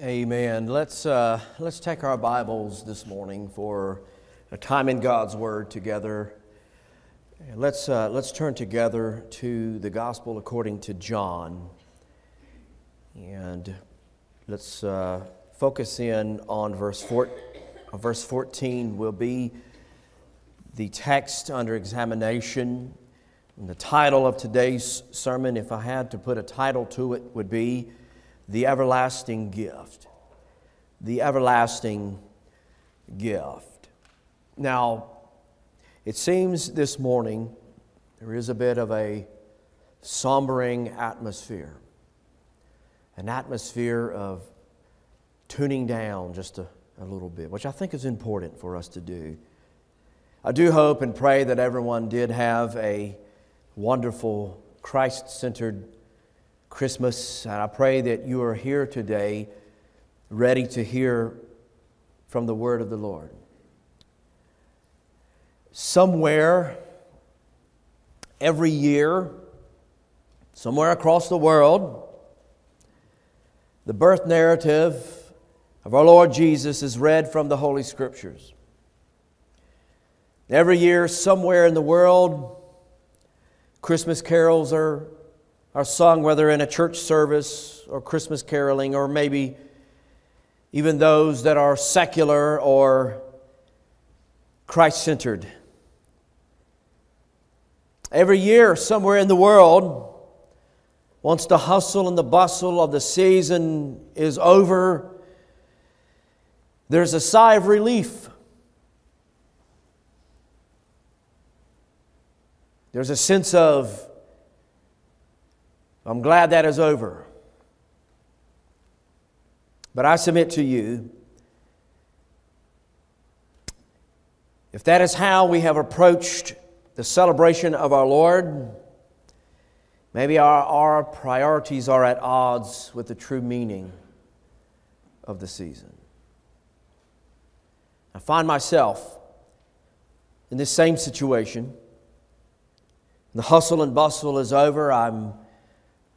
Amen. Let's, uh, let's take our Bibles this morning for a time in God's Word together. Let's, uh, let's turn together to the Gospel according to John. And let's uh, focus in on verse, four, verse 14, will be the text under examination. And the title of today's sermon, if I had to put a title to it, would be The Everlasting Gift. The Everlasting Gift. Now, it seems this morning there is a bit of a sombering atmosphere, an atmosphere of tuning down just a, a little bit, which I think is important for us to do. I do hope and pray that everyone did have a wonderful, Christ centered Christmas. And I pray that you are here today ready to hear from the word of the Lord. Somewhere, every year, somewhere across the world, the birth narrative of our Lord Jesus is read from the Holy Scriptures. Every year, somewhere in the world, Christmas carols are, are sung, whether in a church service or Christmas caroling, or maybe even those that are secular or Christ centered. Every year, somewhere in the world, once the hustle and the bustle of the season is over, there's a sigh of relief. There's a sense of, I'm glad that is over. But I submit to you, if that is how we have approached the celebration of our Lord, maybe our, our priorities are at odds with the true meaning of the season. I find myself in this same situation. The hustle and bustle is over. I'm,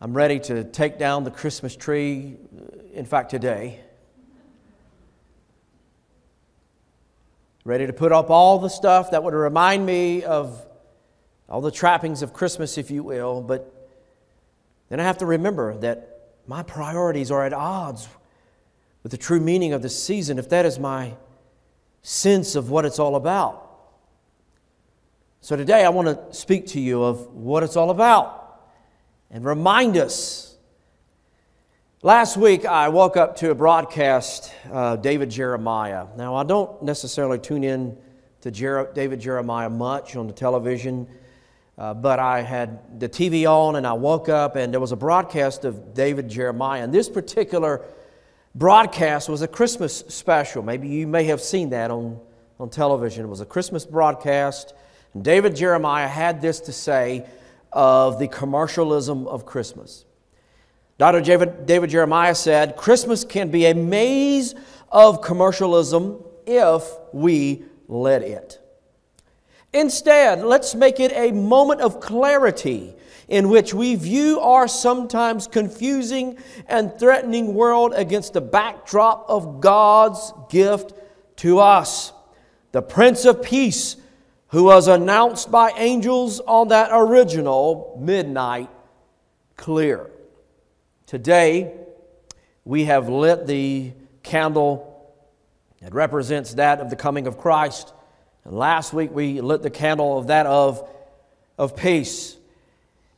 I'm ready to take down the Christmas tree, uh, in fact, today. Ready to put up all the stuff that would remind me of all the trappings of Christmas, if you will. But then I have to remember that my priorities are at odds with the true meaning of the season, if that is my sense of what it's all about. So today I want to speak to you of what it's all about and remind us. Last week I woke up to a broadcast David Jeremiah. Now I don't necessarily tune in to Jer- David Jeremiah much on the television, uh, but I had the TV on and I woke up and there was a broadcast of David Jeremiah. And this particular broadcast was a Christmas special. Maybe you may have seen that on, on television. It was a Christmas broadcast. And David Jeremiah had this to say of the commercialism of Christmas. Dr. David, Jeremiah said, Christmas can be a maze of commercialism if we let it. Instead, let's make it a moment of clarity in which we view our sometimes confusing and threatening world against the backdrop of God's gift to us. The Prince of Peace who was announced by angels on that original midnight clear. Today, we have lit the candle that represents that of the coming of Christ. And last week, we lit the candle of that of, of peace.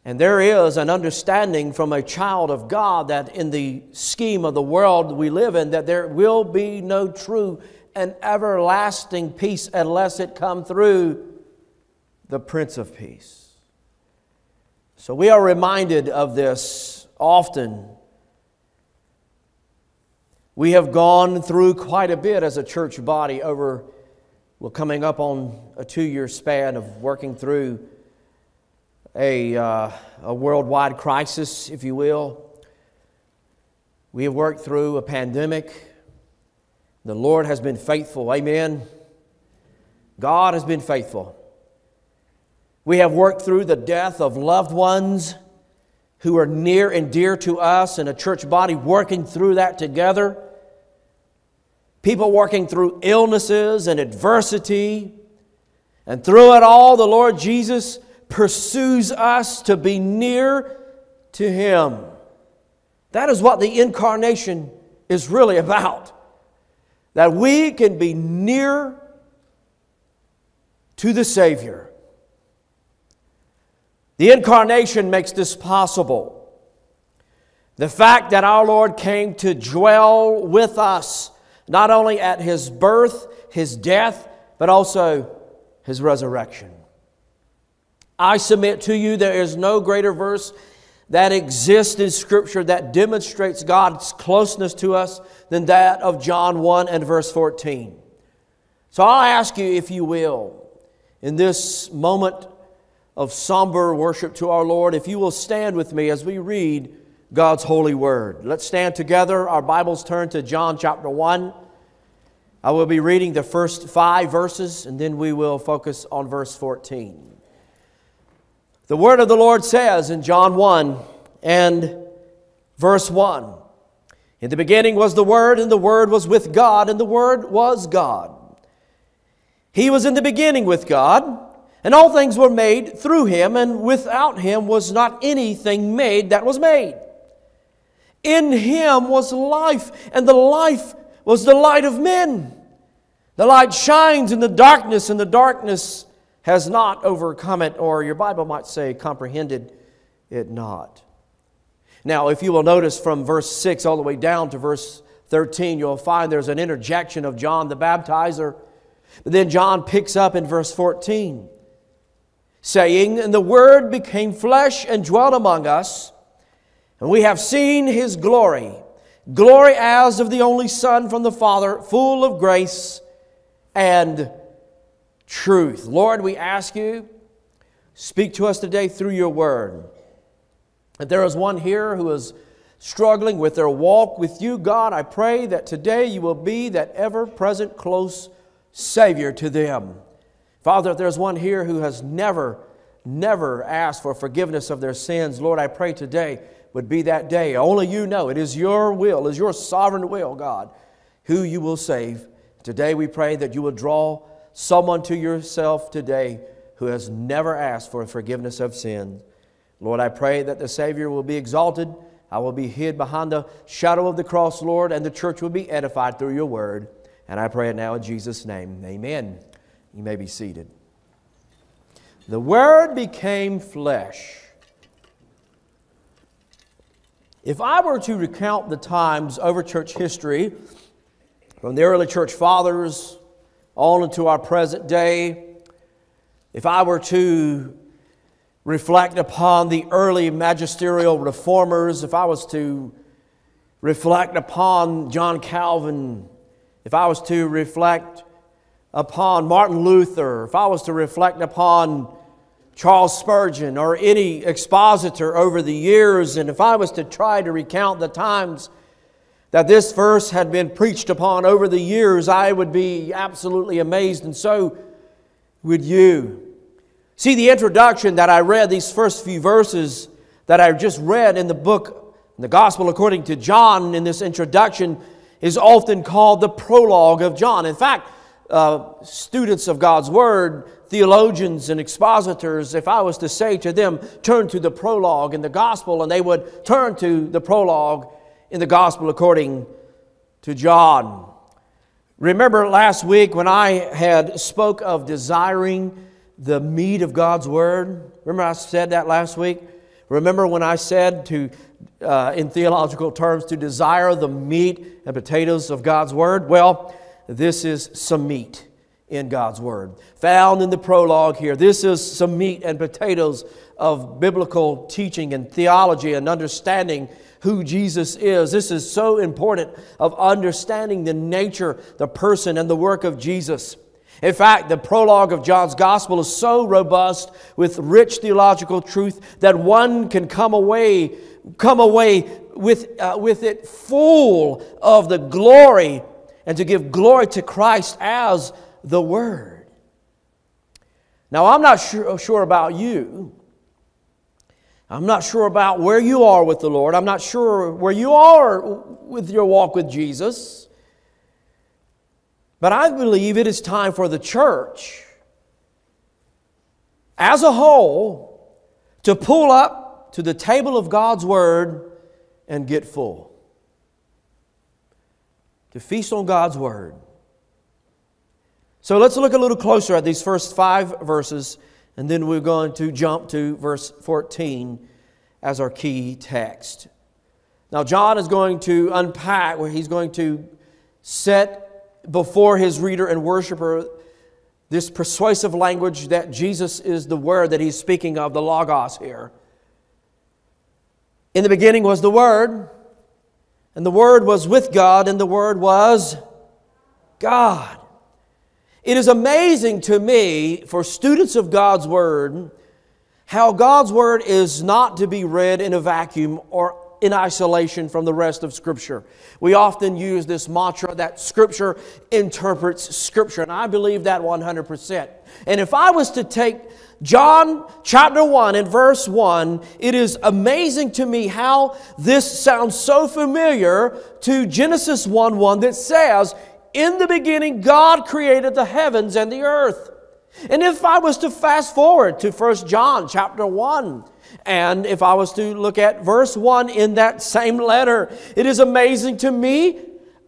And there is an understanding from a child of God that in the scheme of the world we live in, that there will be no true and everlasting peace unless it come through the Prince of Peace. So we are reminded of this often. We have gone through quite a bit as a church body over, well, coming up on a two year span of working through a, uh, a worldwide crisis, if you will. We have worked through a pandemic. The Lord has been faithful. Amen. God has been faithful. We have worked through the death of loved ones who are near and dear to us, and a church body working through that together. people working through illnesses and adversity. And through it all, the Lord Jesus pursues us to be near to Him. That is what the incarnation is really about. That we can be near to the Savior. The incarnation makes this possible. The fact that our Lord came to dwell with us, not only at His birth, His death, but also His resurrection. I submit to you there is no greater verse that exists in Scripture that demonstrates God's closeness to us than that of John 1 and verse 14. So I'll ask you, if you will, in this moment of somber worship to our Lord, if you will stand with me as we read God's holy word. Let's stand together. Our Bibles turn to John chapter 1. I will be reading the first five verses and then we will focus on verse 14. The word of the Lord says in John 1 and verse 1 In the beginning was the Word, and the Word was with God, and the Word was God. He was in the beginning with God, and all things were made through him, and without him was not anything made that was made. In him was life, and the life was the light of men. The light shines in the darkness, and the darkness has not overcome it, or your Bible might say, comprehended it not. Now, if you will notice from verse 6 all the way down to verse 13, you'll find there's an interjection of John the baptizer. But then John picks up in verse 14, saying, And the Word became flesh and dwelt among us, and we have seen his glory, glory as of the only Son from the Father, full of grace and truth. Lord, we ask you, speak to us today through your word. If there is one here who is struggling with their walk with you, God, I pray that today you will be that ever present close Savior to them. Father, if there's one here who has never, never asked for forgiveness of their sins, Lord, I pray today would be that day. Only you know. It is your will, it is your sovereign will, God, who you will save. Today we pray that you will draw someone to yourself today who has never asked for forgiveness of sin. Lord, I pray that the Savior will be exalted. I will be hid behind the shadow of the cross, Lord, and the church will be edified through your word. And I pray it now in Jesus' name. Amen. You may be seated. The Word became flesh. If I were to recount the times over church history, from the early church fathers on into our present day, if I were to reflect upon the early magisterial reformers, if I was to reflect upon John Calvin, if I was to reflect upon Martin Luther, if I was to reflect upon Charles Spurgeon or any expositor over the years, and if I was to try to recount the times that this verse had been preached upon over the years, I would be absolutely amazed, and so would you. See, the introduction that I read, these first few verses that I just read in the book, in the Gospel according to John, in this introduction, is often called the prologue of John. In fact, uh, students of God's Word, theologians and expositors, if I was to say to them, turn to the prologue in the Gospel, and they would turn to the prologue, in the gospel according to John. Remember last week when I had spoke of desiring the meat of God's word? Remember I said that last week? Remember when I said to uh, in theological terms to desire the meat and potatoes of God's word? Well, this is some meat in God's word. Found in the prologue here. This is some meat and potatoes of biblical teaching and theology and understanding who Jesus is. This is so important of understanding the nature, the person, and the work of Jesus. In fact, the prologue of John's gospel is so robust with rich theological truth that one can come away, come away with, uh, with it full of the glory and to give glory to Christ as the Word. Now, I'm not sure, sure about you, I'm not sure about where you are with the Lord. I'm not sure where you are with your walk with Jesus. But I believe it is time for the church as a whole to pull up to the table of God's Word and get full. To feast on God's Word. So let's look a little closer at these first five verses, and then we're going to jump to verse 14 as our key text. Now, John is going to unpack where he's going to set before his reader and worshiper this persuasive language that Jesus is the word that he's speaking of, the Logos here. In the beginning was the Word, and the Word was with God, and the Word was God. It is amazing to me for students of God's Word how God's Word is not to be read in a vacuum or in isolation from the rest of Scripture. We often use this mantra that Scripture interprets Scripture, and I believe that 100%. And if I was to take John chapter 1 and verse 1, it is amazing to me how this sounds so familiar to Genesis 1 1 that says, In the beginning, God created the heavens and the earth. And if I was to fast forward to 1 John chapter 1, and if I was to look at verse 1 in that same letter, it is amazing to me,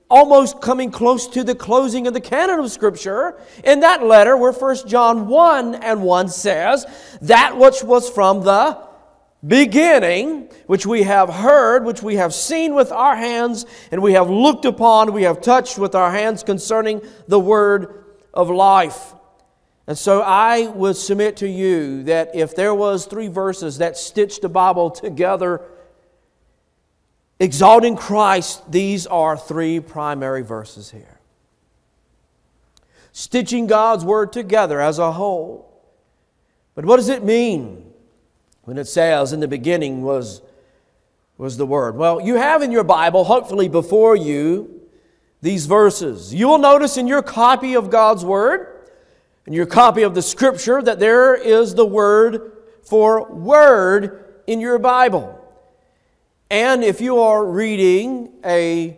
almost coming close to the closing of the canon of Scripture, in that letter where 1 John 1 and 1 says, That which was from the beginning, which we have heard, which we have seen with our hands, and we have looked upon, we have touched with our hands concerning the word of life. And so I would submit to you that if there was three verses that stitched the Bible together exalting Christ, these are three primary verses here. Stitching God's word together as a whole. But what does it mean when it says in the beginning was was the word? Well, you have in your Bible, hopefully before you, these verses. You will notice in your copy of God's word in your copy of the scripture that there is the word for word in your Bible. And if you are reading a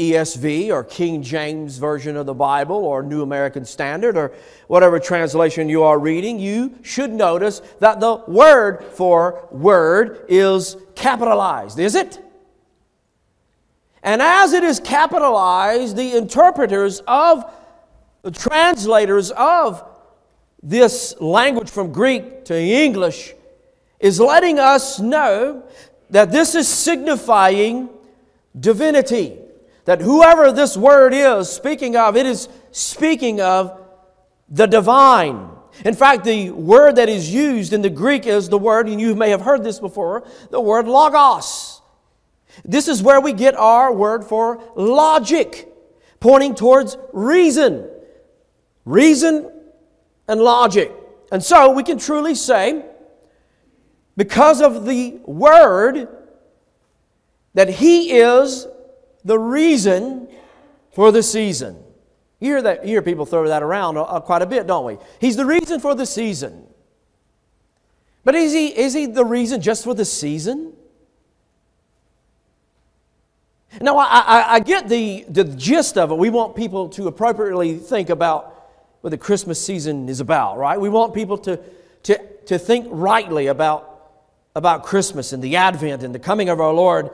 ESV or King James Version of the Bible or New American Standard or whatever translation you are reading, you should notice that the word for word is capitalized, is it? And as it is capitalized, the interpreters of the translators of this language from Greek to English is letting us know that this is signifying divinity. That whoever this word is speaking of, it is speaking of the divine. In fact, the word that is used in the Greek is the word, and you may have heard this before, the word logos. This is where we get our word for logic, pointing towards reason reason and logic. And so we can truly say, because of the Word, that He is the reason for the season. You hear, that, you hear people throw that around uh, quite a bit, don't we? He's the reason for the season. But is he, is he the reason just for the season? Now, I, I, I get the, the gist of it. We want people to appropriately think about what the Christmas season is about, right? We want people to, to, to think rightly about, about Christmas and the Advent and the coming of our Lord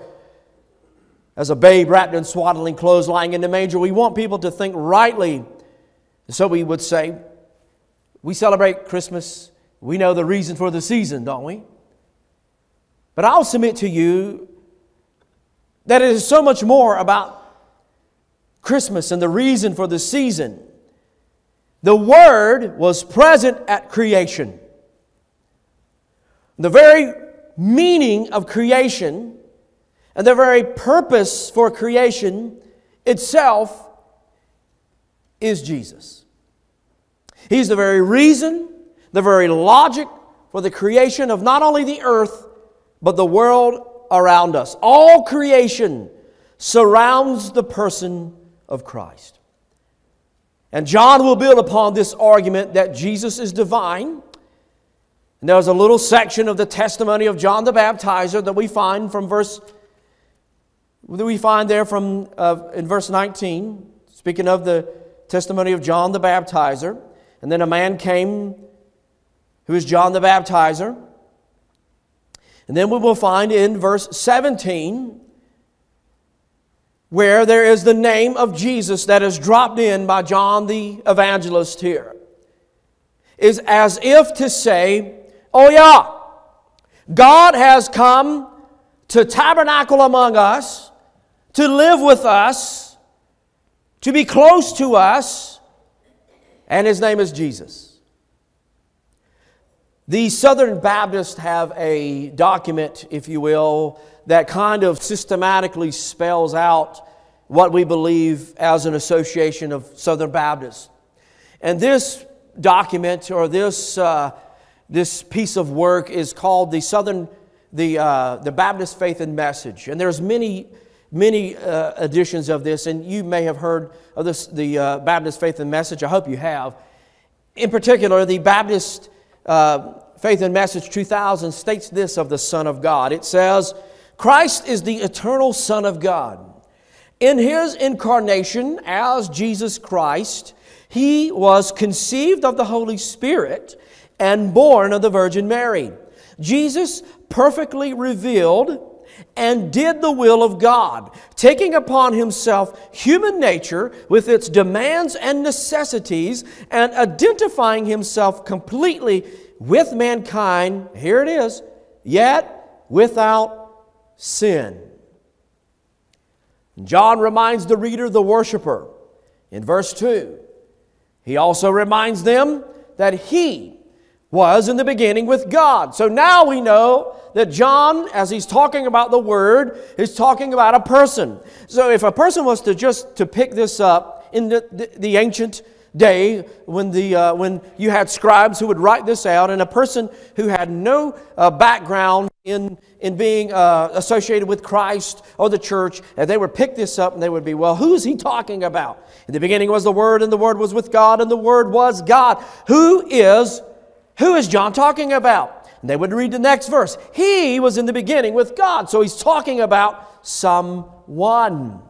as a babe wrapped in swaddling clothes lying in the manger. We want people to think rightly. So we would say, we celebrate Christmas. We know the reason for the season, don't we? But I'll submit to you that it is so much more about Christmas and the reason for the season the Word was present at creation. The very meaning of creation and the very purpose for creation itself is Jesus. He's the very reason, the very logic for the creation of not only the earth, but the world around us. All creation surrounds the person of Christ. And John will build upon this argument that Jesus is divine. And there's a little section of the testimony of John the Baptizer that we find from verse we find there from uh, in verse 19, speaking of the testimony of John the Baptizer. And then a man came who is John the Baptizer. And then we will find in verse 17 where there is the name of Jesus that is dropped in by John the evangelist here. Is as if to say, oh yeah, God has come to tabernacle among us, to live with us, to be close to us, and his name is Jesus. The Southern Baptists have a document, if you will, that kind of systematically spells out what we believe as an association of Southern Baptists. And this document or this, uh, this piece of work is called the Southern, the, uh, the Baptist Faith and Message. And there's many, many uh, editions of this, and you may have heard of this, the uh, Baptist Faith and Message. I hope you have. In particular, the Baptist uh, Faith and Message 2000 states this of the Son of God. It says, Christ is the eternal Son of God. In his incarnation as Jesus Christ, he was conceived of the Holy Spirit and born of the Virgin Mary. Jesus perfectly revealed and did the will of God, taking upon himself human nature with its demands and necessities, and identifying himself completely with mankind. Here it is, yet without sin. John reminds the reader, the worshiper, in verse 2. He also reminds them that he was in the beginning with God. So now we know that John, as he's talking about the Word, is talking about a person. So if a person was to just to pick this up in the, the, the ancient day when, the, uh, when you had scribes who would write this out, and a person who had no uh, background in, in being uh, associated with Christ or the church, and they would pick this up and they would be, well, who's he talking about? In the beginning was the Word, and the Word was with God, and the Word was God. Who is, who is John talking about? And they would read the next verse. He was in the beginning with God. So he's talking about someone.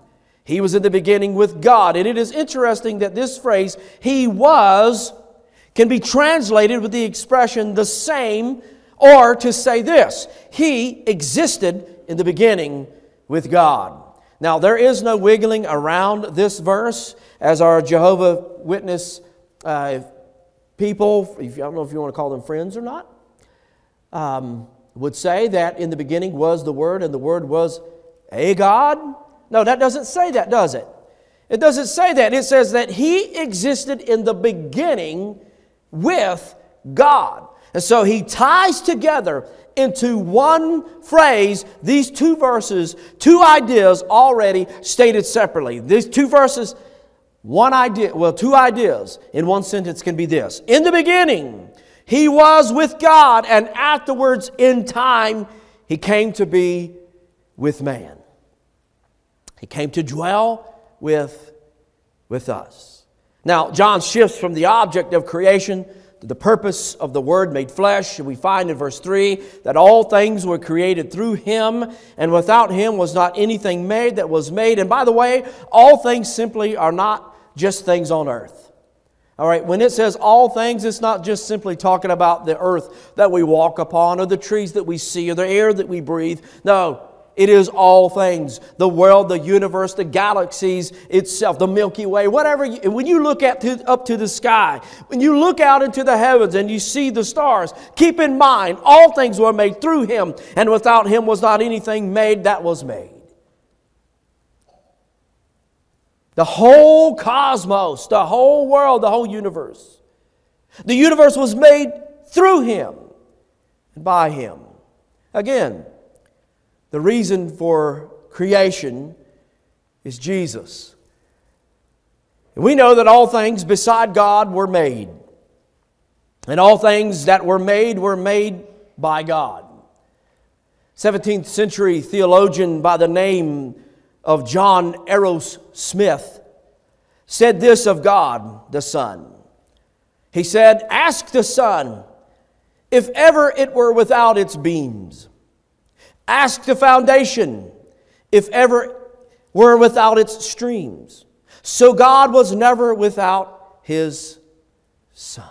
He was in the beginning with God. And it is interesting that this phrase, he was, can be translated with the expression the same, or to say this, he existed in the beginning with God. Now, there is no wiggling around this verse, as our Jehovah Witness uh, people, if, I don't know if you want to call them friends or not, um, would say that in the beginning was the Word, and the Word was a God no, that doesn't say that, does it? It doesn't say that. It says that he existed in the beginning with God. And so he ties together into one phrase these two verses, two ideas already stated separately. These two verses, one idea, well, two ideas in one sentence can be this In the beginning, he was with God, and afterwards, in time, he came to be with man. He came to dwell with, with us. Now, John shifts from the object of creation to the purpose of the Word made flesh. We find in verse 3 that all things were created through Him, and without Him was not anything made that was made. And by the way, all things simply are not just things on earth. All right, when it says all things, it's not just simply talking about the earth that we walk upon or the trees that we see or the air that we breathe. No, it is all things the world, the universe, the galaxies itself, the Milky Way, whatever. You, when you look at to, up to the sky, when you look out into the heavens and you see the stars, keep in mind all things were made through Him, and without Him was not anything made that was made. The whole cosmos, the whole world, the whole universe. The universe was made through Him and by Him. Again, the reason for creation is Jesus. We know that all things beside God were made. And all things that were made were made by God. 17th century theologian by the name of John Arrows Smith said this of God the Son. He said, Ask the sun if ever it were without its beams Ask the foundation if ever were without its streams. So God was never without his Son.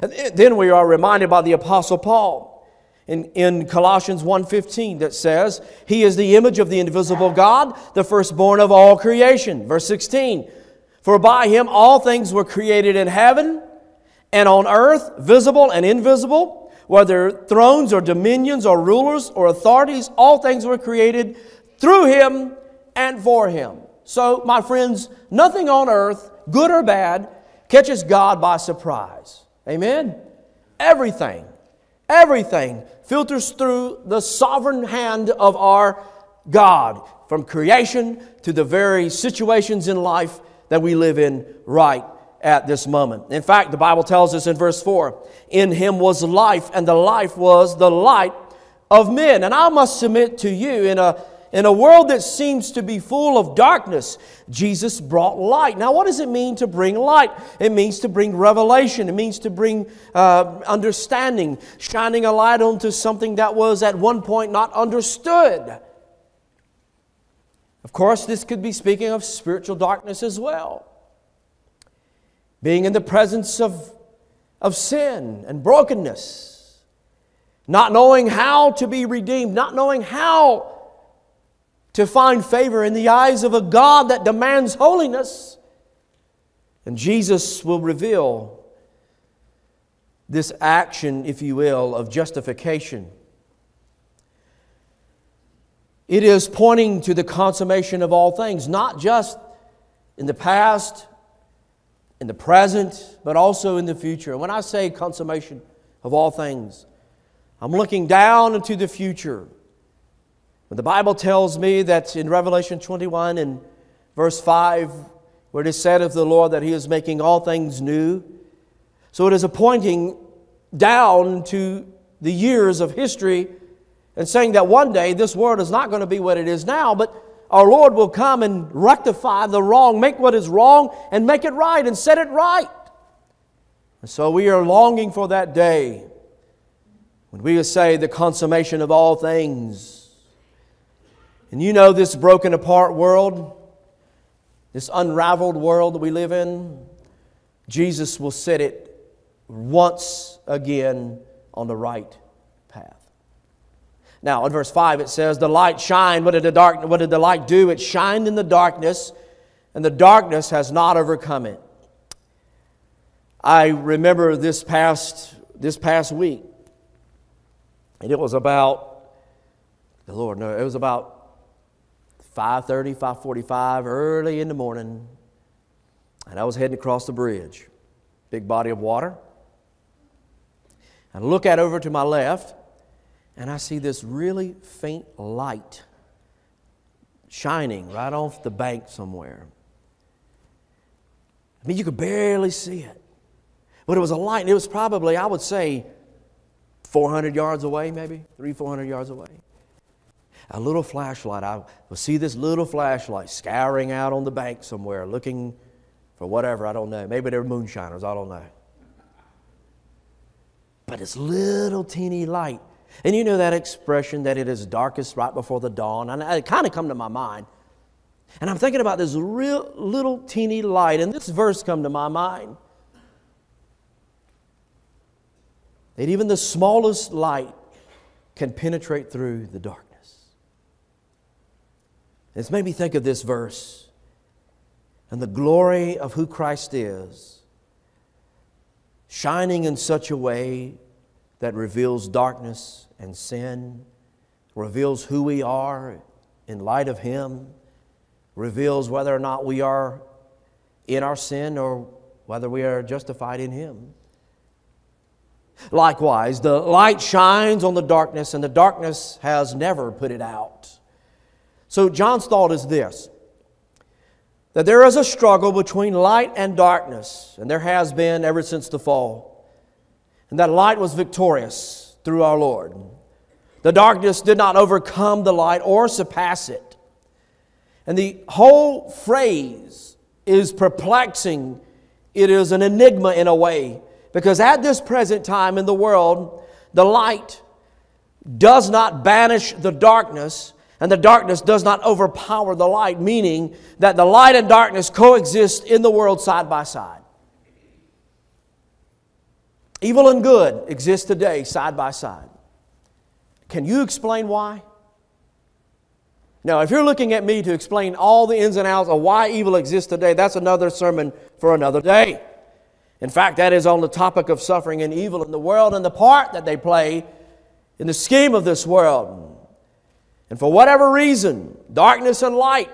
And then we are reminded by the Apostle Paul in, in Colossians 1.15 that says, He is the image of the invisible God, the firstborn of all creation. Verse 16, For by him all things were created in heaven and on earth, visible and invisible, whether thrones or dominions or rulers or authorities, all things were created through him and for him. So, my friends, nothing on earth, good or bad, catches God by surprise. Amen? Everything, everything filters through the sovereign hand of our God, from creation to the very situations in life that we live in right at this moment. In fact, the Bible tells us in verse 4 In him was life, and the life was the light of men. And I must submit to you in a in a world that seems to be full of darkness, Jesus brought light. Now, what does it mean to bring light? It means to bring revelation, it means to bring uh, understanding, shining a light onto something that was at one point not understood. Of course, this could be speaking of spiritual darkness as well. Being in the presence of, of sin and brokenness, not knowing how to be redeemed, not knowing how to find favor in the eyes of a God that demands holiness. And Jesus will reveal this action, if you will, of justification. It is pointing to the consummation of all things, not just in the past, in the present, but also in the future. And when I say consummation of all things, I'm looking down into the future. The Bible tells me that in Revelation 21 and verse 5, where it is said of the Lord that He is making all things new, so it is a pointing down to the years of history and saying that one day this world is not going to be what it is now, but our Lord will come and rectify the wrong, make what is wrong, and make it right and set it right. And so we are longing for that day when we will say the consummation of all things and you know this broken apart world, this unraveled world that we live in, Jesus will set it once again on the right path. Now, in verse 5, it says, The light shined. What did the, dark, what did the light do? It shined in the darkness, and the darkness has not overcome it. I remember this past, this past week, and it was about, the Lord, no, it was about 5.30, 5.45, early in the morning, and I was heading across the bridge. Big body of water. And I look out over to my left, and I see this really faint light shining right off the bank somewhere. I mean, you could barely see it. But it was a light, and it was probably, I would say, 400 yards away, maybe, three, 400 yards away a little flashlight. I will see this little flashlight scouring out on the bank somewhere looking for whatever, I don't know. Maybe they're moonshiners, I don't know. But it's little teeny light. And you know that expression that it is darkest right before the dawn? And it kind of come to my mind. And I'm thinking about this real little teeny light, and this verse come to my mind. That even the smallest light can penetrate through the dark. It's made me think of this verse and the glory of who Christ is, shining in such a way that reveals darkness and sin, reveals who we are in light of Him, reveals whether or not we are in our sin or whether we are justified in Him. Likewise, the light shines on the darkness, and the darkness has never put it out. So, John's thought is this that there is a struggle between light and darkness, and there has been ever since the fall. And that light was victorious through our Lord. The darkness did not overcome the light or surpass it. And the whole phrase is perplexing. It is an enigma in a way, because at this present time in the world, the light does not banish the darkness, and the darkness does not overpower the light, meaning that the light and darkness coexist in the world side by side. Evil and good exist today side by side. Can you explain why? Now, if you're looking at me to explain all the ins and outs of why evil exists today, that's another sermon for another day. In fact, that is on the topic of suffering and evil in the world and the part that they play in the scheme of this world. And for whatever reason, darkness and light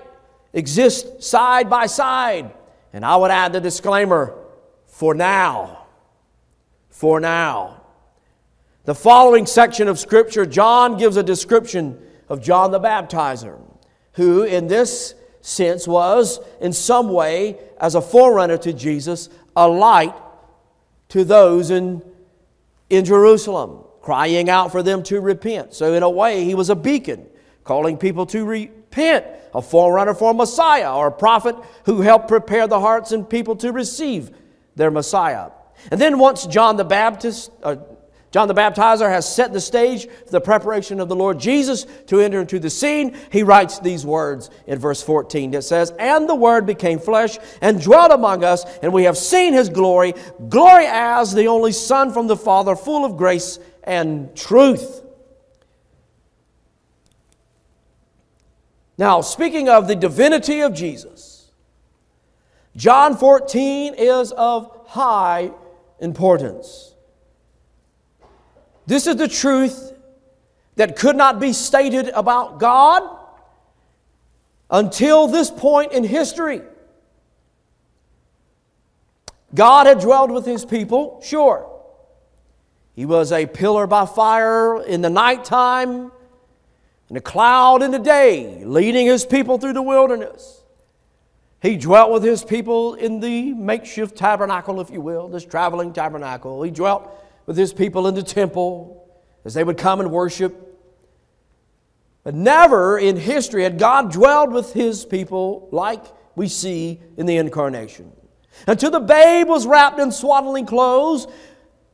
exist side by side. And I would add the disclaimer for now. For now. The following section of Scripture, John gives a description of John the Baptizer, who, in this sense, was in some way, as a forerunner to Jesus, a light to those in, in Jerusalem, crying out for them to repent. So, in a way, he was a beacon calling people to repent, a forerunner for Messiah, or a prophet who helped prepare the hearts and people to receive their Messiah. And then once John the Baptist, uh, John the Baptizer has set the stage for the preparation of the Lord Jesus to enter into the scene. He writes these words in verse 14 that says, And the Word became flesh and dwelt among us, and we have seen His glory, glory as the only Son from the Father, full of grace and truth. Now, speaking of the divinity of Jesus, John 14 is of high importance. This is the truth that could not be stated about God until this point in history. God had dwelled with his people, sure. He was a pillar by fire in the nighttime and a cloud in the day, leading his people through the wilderness. He dwelt with his people in the makeshift tabernacle, if you will, this traveling tabernacle. He dwelt with his people in the temple as they would come and worship. But never in history had God dwelled with his people like we see in the incarnation. Until the babe was wrapped in swaddling clothes,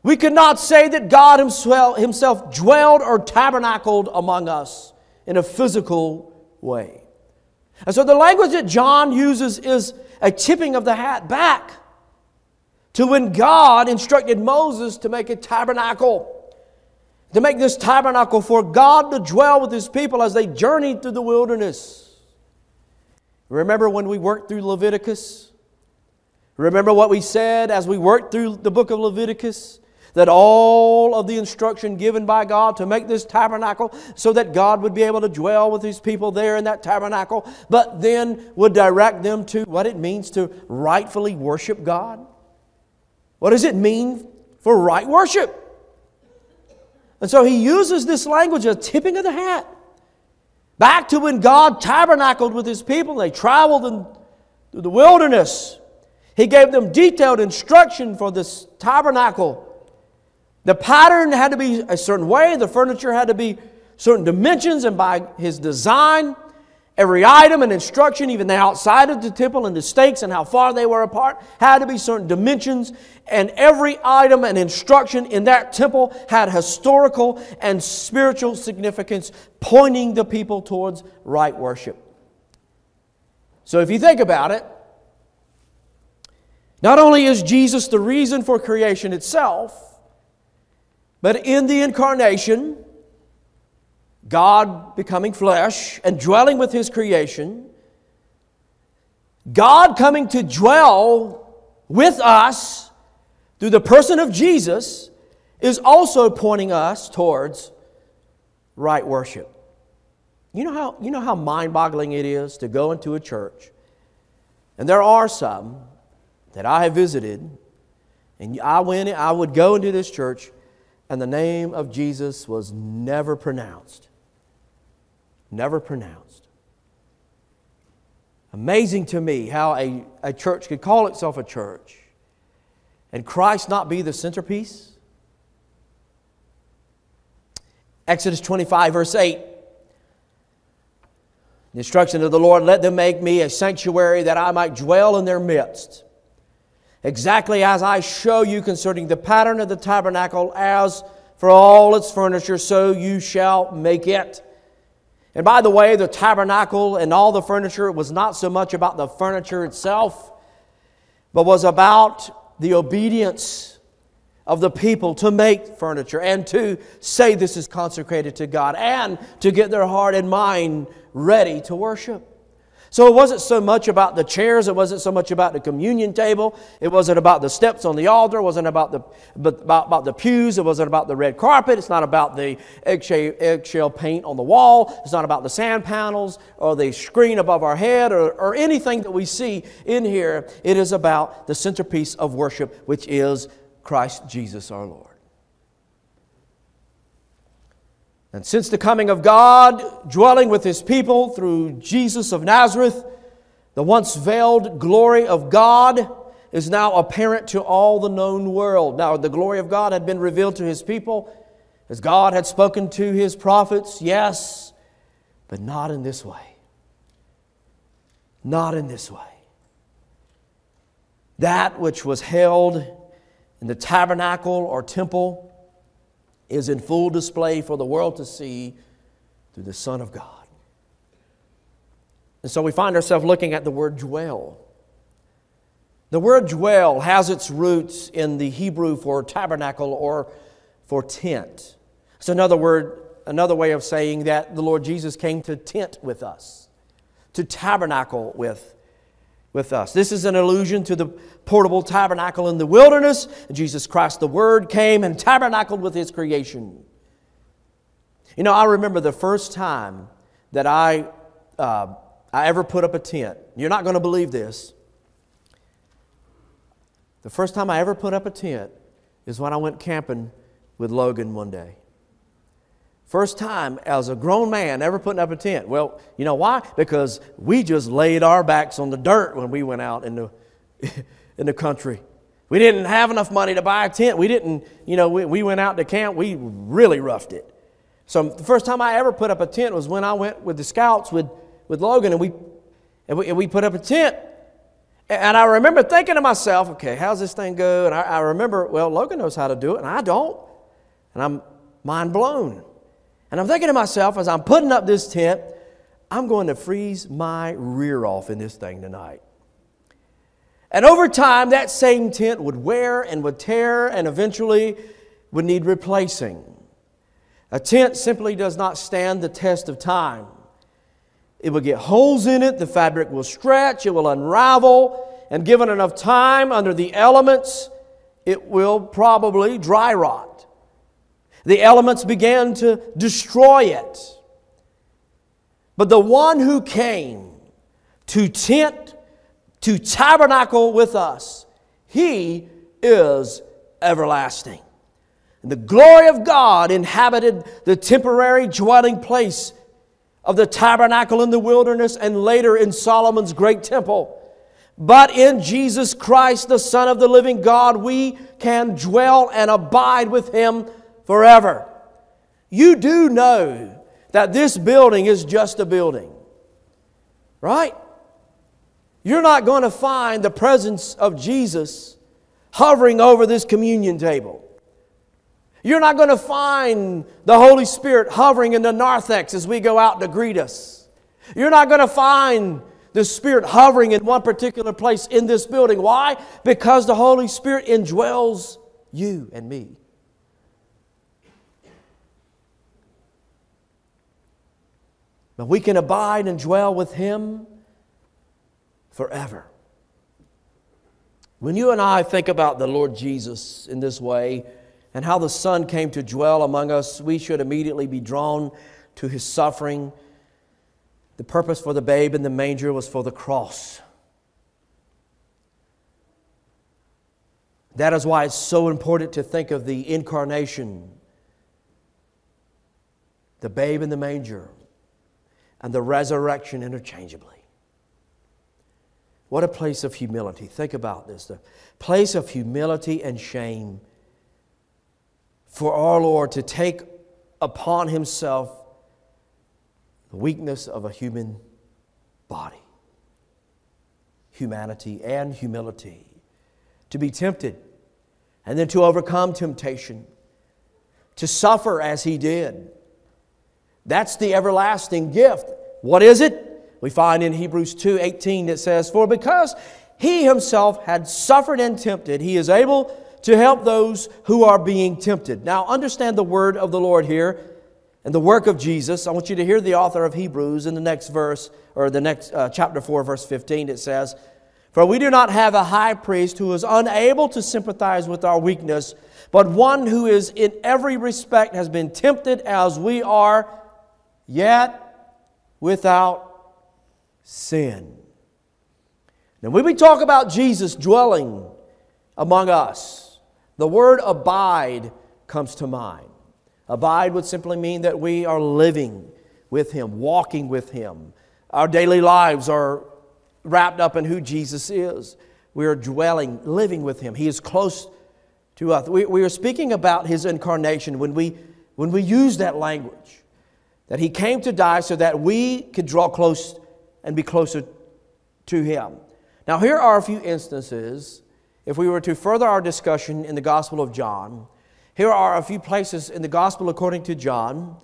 we could not say that God himself dwelled or tabernacled among us in a physical way. And so the language that John uses is a tipping of the hat back to when God instructed Moses to make a tabernacle, to make this tabernacle for God to dwell with his people as they journeyed through the wilderness. Remember when we worked through Leviticus? Remember what we said as we worked through the book of Leviticus? That all of the instruction given by God to make this tabernacle so that God would be able to dwell with his people there in that tabernacle, but then would direct them to what it means to rightfully worship God. What does it mean for right worship? And so he uses this language, a tipping of the hat. Back to when God tabernacled with his people, they traveled in, through the wilderness. He gave them detailed instruction for this tabernacle the pattern had to be a certain way, the furniture had to be certain dimensions, and by his design, every item and instruction, even the outside of the temple and the stakes and how far they were apart, had to be certain dimensions. And every item and instruction in that temple had historical and spiritual significance, pointing the people towards right worship. So if you think about it, not only is Jesus the reason for creation itself, but in the incarnation, God becoming flesh and dwelling with his creation, God coming to dwell with us through the person of Jesus is also pointing us towards right worship. You know how, you know how mind boggling it is to go into a church, and there are some that I have visited, and I, went, I would go into this church and the name of Jesus was never pronounced. Never pronounced. Amazing to me how a, a church could call itself a church and Christ not be the centerpiece. Exodus 25, verse 8. The instruction of the Lord, let them make me a sanctuary that I might dwell in their midst exactly as I show you concerning the pattern of the tabernacle, as for all its furniture, so you shall make it. And by the way, the tabernacle and all the furniture was not so much about the furniture itself, but was about the obedience of the people to make furniture and to say this is consecrated to God and to get their heart and mind ready to worship. So it wasn't so much about the chairs, it wasn't so much about the communion table, it wasn't about the steps on the altar, it wasn't about the, about, about the pews, it wasn't about the red carpet, it's not about the eggshell, eggshell paint on the wall, it's not about the sand panels or the screen above our head or, or anything that we see in here. It is about the centerpiece of worship, which is Christ Jesus our Lord. And since the coming of God, dwelling with his people through Jesus of Nazareth, the once veiled glory of God is now apparent to all the known world. Now, the glory of God had been revealed to his people as God had spoken to his prophets, yes, but not in this way. Not in this way. That which was held in the tabernacle or temple is in full display for the world to see through the Son of God. And so we find ourselves looking at the word dwell. The word dwell has its roots in the Hebrew for tabernacle or for tent. It's another word, another way of saying that the Lord Jesus came to tent with us, to tabernacle with with us. This is an allusion to the portable tabernacle in the wilderness. Jesus Christ, the Word, came and tabernacled with His creation. You know, I remember the first time that I, uh, I ever put up a tent. You're not going to believe this. The first time I ever put up a tent is when I went camping with Logan one day. First time as a grown man ever putting up a tent. Well, you know why? Because we just laid our backs on the dirt when we went out in the, in the country. We didn't have enough money to buy a tent. We didn't, you know, we, we went out to camp. We really roughed it. So the first time I ever put up a tent was when I went with the scouts with, with Logan and we, and we, and we put up a tent. And I remember thinking to myself, okay, how's this thing go? And I, I remember, well, Logan knows how to do it and I don't. And I'm mind blown. And I'm thinking to myself, as I'm putting up this tent, I'm going to freeze my rear off in this thing tonight. And over time, that same tent would wear and would tear and eventually would need replacing. A tent simply does not stand the test of time. It will get holes in it, the fabric will stretch, it will unravel, and given enough time under the elements, it will probably dry rot. The elements began to destroy it. But the one who came to tent, to tabernacle with us, he is everlasting. And the glory of God inhabited the temporary dwelling place of the tabernacle in the wilderness and later in Solomon's great temple. But in Jesus Christ, the Son of the living God, we can dwell and abide with him forever. You do know that this building is just a building, right? You're not going to find the presence of Jesus hovering over this communion table. You're not going to find the Holy Spirit hovering in the narthex as we go out to greet us. You're not going to find the Spirit hovering in one particular place in this building. Why? Because the Holy Spirit indwells you and me. But we can abide and dwell with Him forever. When you and I think about the Lord Jesus in this way and how the Son came to dwell among us, we should immediately be drawn to His suffering. The purpose for the babe in the manger was for the cross. That is why it's so important to think of the incarnation, the babe in the manger and the resurrection interchangeably. What a place of humility. Think about this. The place of humility and shame for our Lord to take upon himself the weakness of a human body, humanity and humility, to be tempted and then to overcome temptation, to suffer as he did That's the everlasting gift. What is it? We find in Hebrews 2:18 it says, "For because he himself had suffered and tempted, he is able to help those who are being tempted." Now understand the word of the Lord here and the work of Jesus. I want you to hear the author of Hebrews in the next verse or the next uh, chapter 4 verse 15 it says, "For we do not have a high priest who is unable to sympathize with our weakness, but one who is in every respect has been tempted as we are, yet without sin. Now, when we talk about Jesus dwelling among us, the word abide comes to mind. Abide would simply mean that we are living with Him, walking with Him. Our daily lives are wrapped up in who Jesus is. We are dwelling, living with Him. He is close to us. We, we are speaking about His incarnation when we, when we use that language, that He came to die so that we could draw close and be closer to Him. Now, here are a few instances. If we were to further our discussion in the Gospel of John, here are a few places in the Gospel according to John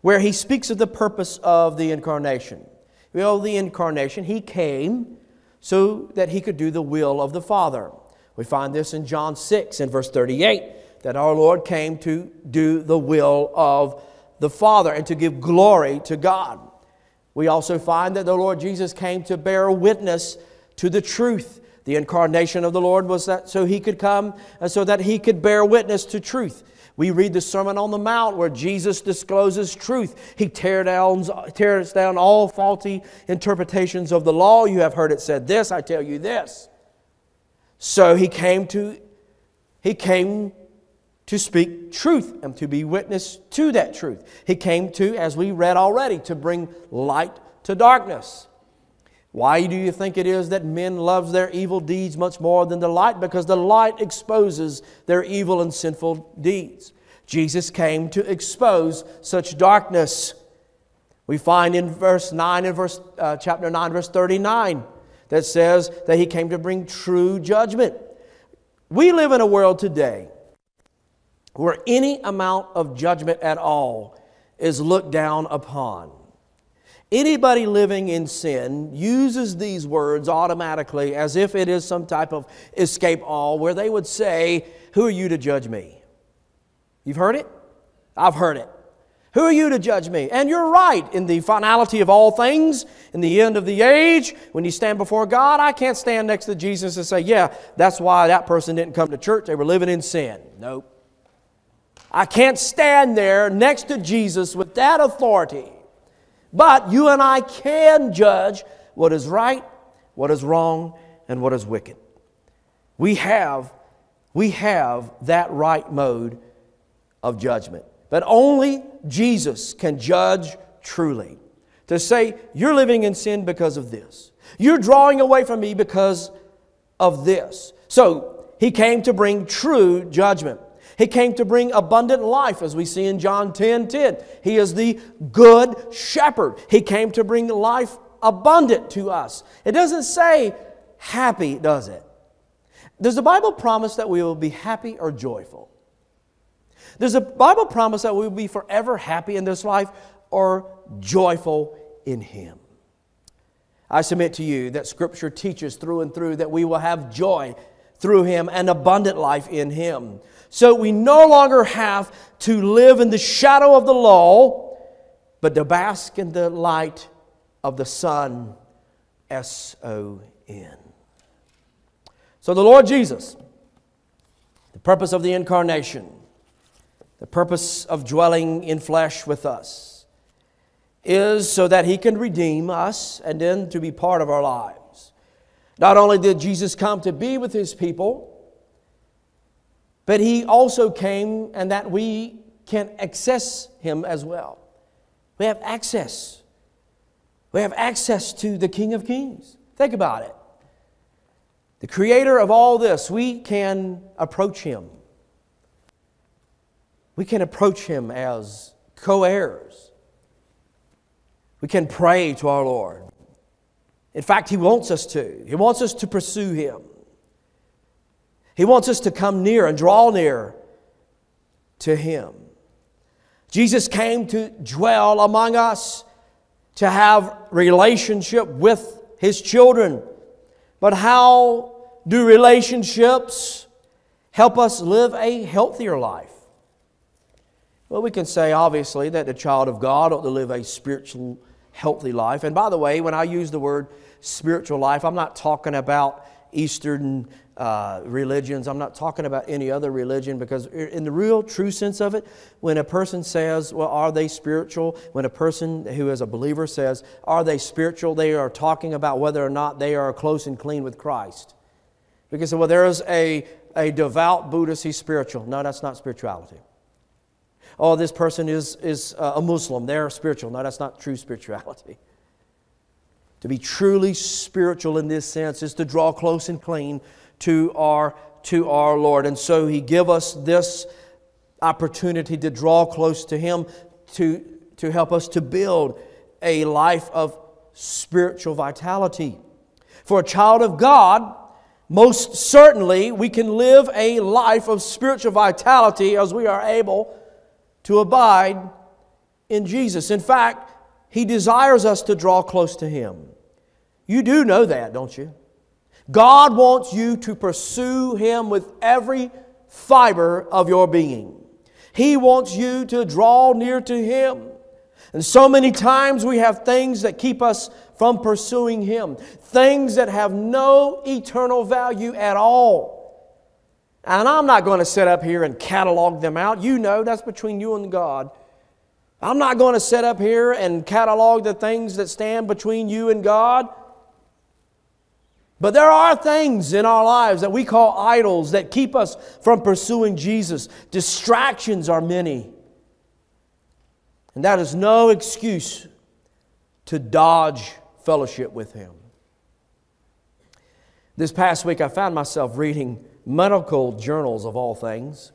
where he speaks of the purpose of the incarnation. You know, the incarnation, he came so that he could do the will of the Father. We find this in John 6 and verse 38 that our Lord came to do the will of the Father and to give glory to God. We also find that the Lord Jesus came to bear witness to the truth. The incarnation of the Lord was that so he could come and so that he could bear witness to truth. We read the Sermon on the Mount where Jesus discloses truth. He tear down, tears down all faulty interpretations of the law. You have heard it said this, I tell you this. So he came to he came to speak truth and to be witness to that truth. He came to, as we read already, to bring light to darkness. Why do you think it is that men love their evil deeds much more than the light? Because the light exposes their evil and sinful deeds. Jesus came to expose such darkness. We find in verse 9 and verse uh, chapter 9 verse 39 that says that he came to bring true judgment. We live in a world today where any amount of judgment at all is looked down upon. Anybody living in sin uses these words automatically as if it is some type of escape all, where they would say, Who are you to judge me? You've heard it? I've heard it. Who are you to judge me? And you're right. In the finality of all things, in the end of the age, when you stand before God, I can't stand next to Jesus and say, Yeah, that's why that person didn't come to church. They were living in sin. Nope. I can't stand there next to Jesus with that authority. But you and I can judge what is right, what is wrong, and what is wicked. We have, we have that right mode of judgment. But only Jesus can judge truly. To say, you're living in sin because of this. You're drawing away from me because of this. So, he came to bring true judgment. He came to bring abundant life, as we see in John 10 10. He is the good shepherd. He came to bring life abundant to us. It doesn't say happy, does it? Does the Bible promise that we will be happy or joyful? Does the Bible promise that we will be forever happy in this life or joyful in Him? I submit to you that Scripture teaches through and through that we will have joy through Him and abundant life in Him. So we no longer have to live in the shadow of the law, but to bask in the light of the Son, S O N. So the Lord Jesus, the purpose of the incarnation, the purpose of dwelling in flesh with us, is so that He can redeem us and then to be part of our lives. Not only did Jesus come to be with His people, but he also came and that we can access him as well. We have access. We have access to the King of Kings. Think about it. The creator of all this, we can approach him. We can approach him as co heirs. We can pray to our Lord. In fact, he wants us to. He wants us to pursue him. He wants us to come near and draw near to Him. Jesus came to dwell among us, to have relationship with his children. But how do relationships help us live a healthier life? Well, we can say, obviously, that the child of God ought to live a spiritual, healthy life. And by the way, when I use the word spiritual life, I'm not talking about Eastern uh, religions. I'm not talking about any other religion because, in the real true sense of it, when a person says, Well, are they spiritual? When a person who is a believer says, Are they spiritual? they are talking about whether or not they are close and clean with Christ. Because, well, there is a, a devout Buddhist, he's spiritual. No, that's not spirituality. Oh, this person is, is uh, a Muslim, they're spiritual. No, that's not true spirituality. To be truly spiritual in this sense is to draw close and clean to our, to our Lord. And so He give us this opportunity to draw close to Him to, to help us to build a life of spiritual vitality. For a child of God, most certainly we can live a life of spiritual vitality as we are able to abide in Jesus. In fact, He desires us to draw close to Him. You do know that, don't you? God wants you to pursue Him with every fiber of your being. He wants you to draw near to Him. And so many times we have things that keep us from pursuing Him, things that have no eternal value at all. And I'm not going to sit up here and catalog them out. You know, that's between you and God. I'm not going to sit up here and catalog the things that stand between you and God. But there are things in our lives that we call idols that keep us from pursuing Jesus. Distractions are many. And that is no excuse to dodge fellowship with Him. This past week, I found myself reading medical journals of all things.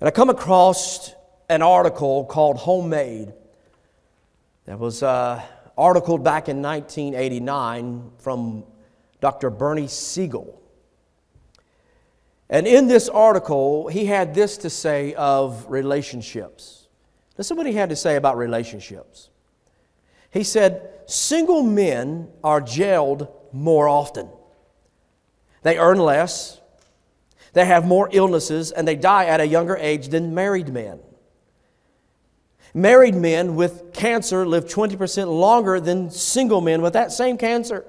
And I come across an article called Homemade that was. Uh, article back in 1989 from Dr. Bernie Siegel. And in this article, he had this to say of relationships. Listen what he had to say about relationships. He said, Single men are jailed more often. They earn less, they have more illnesses, and they die at a younger age than married men. Married men with cancer live 20% longer than single men with that same cancer.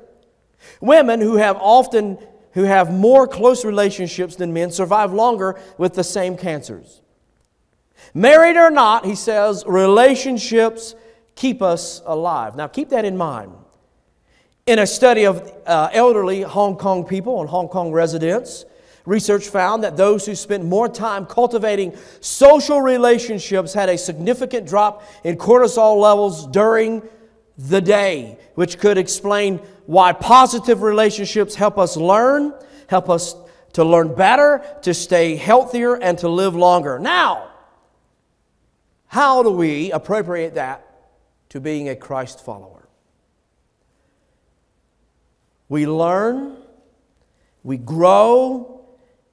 Women who have often who have more close relationships than men survive longer with the same cancers. Married or not, he says, relationships keep us alive. Now keep that in mind. In a study of uh, elderly Hong Kong people and Hong Kong residents, Research found that those who spent more time cultivating social relationships had a significant drop in cortisol levels during the day, which could explain why positive relationships help us learn, help us to learn better, to stay healthier, and to live longer. Now, how do we appropriate that to being a Christ follower? We learn, we grow,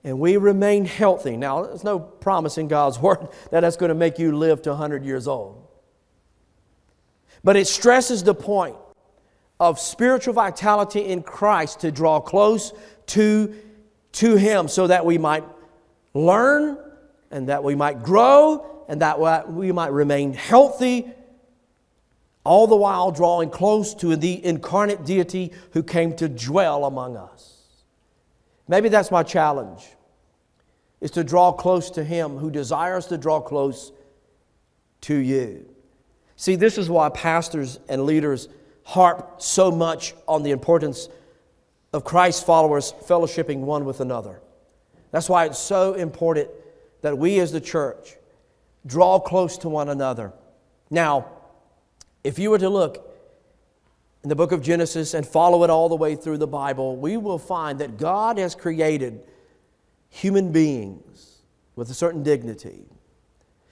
and we remain healthy. Now, there's no promise in God's word that that's going to make you live to 100 years old. But it stresses the point of spiritual vitality in Christ to draw close to, to Him so that we might learn and that we might grow and that we might remain healthy, all the while drawing close to the incarnate deity who came to dwell among us. Maybe that's my challenge is to draw close to him who desires to draw close to you. See, this is why pastors and leaders harp so much on the importance of Christ followers fellowshipping one with another. That's why it's so important that we as the church draw close to one another. Now, if you were to look in the book of Genesis and follow it all the way through the Bible, we will find that God has created human beings with a certain dignity.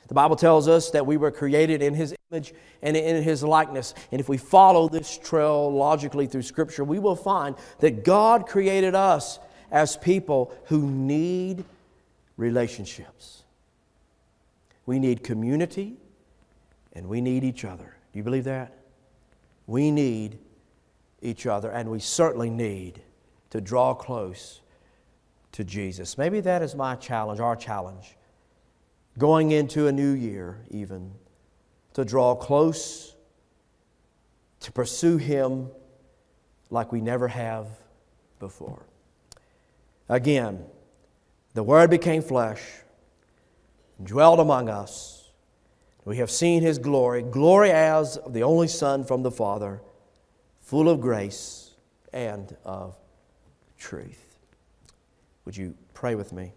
The Bible tells us that we were created in His image and in His likeness. And if we follow this trail logically through Scripture, we will find that God created us as people who need relationships. We need community and we need each other. Do you believe that? We need each other, and we certainly need to draw close to Jesus. Maybe that is my challenge, our challenge, going into a new year, even, to draw close, to pursue Him like we never have before. Again, the Word became flesh and dwelt among us. We have seen His glory, glory as of the only Son from the Father, full of grace and of truth. Would you pray with me?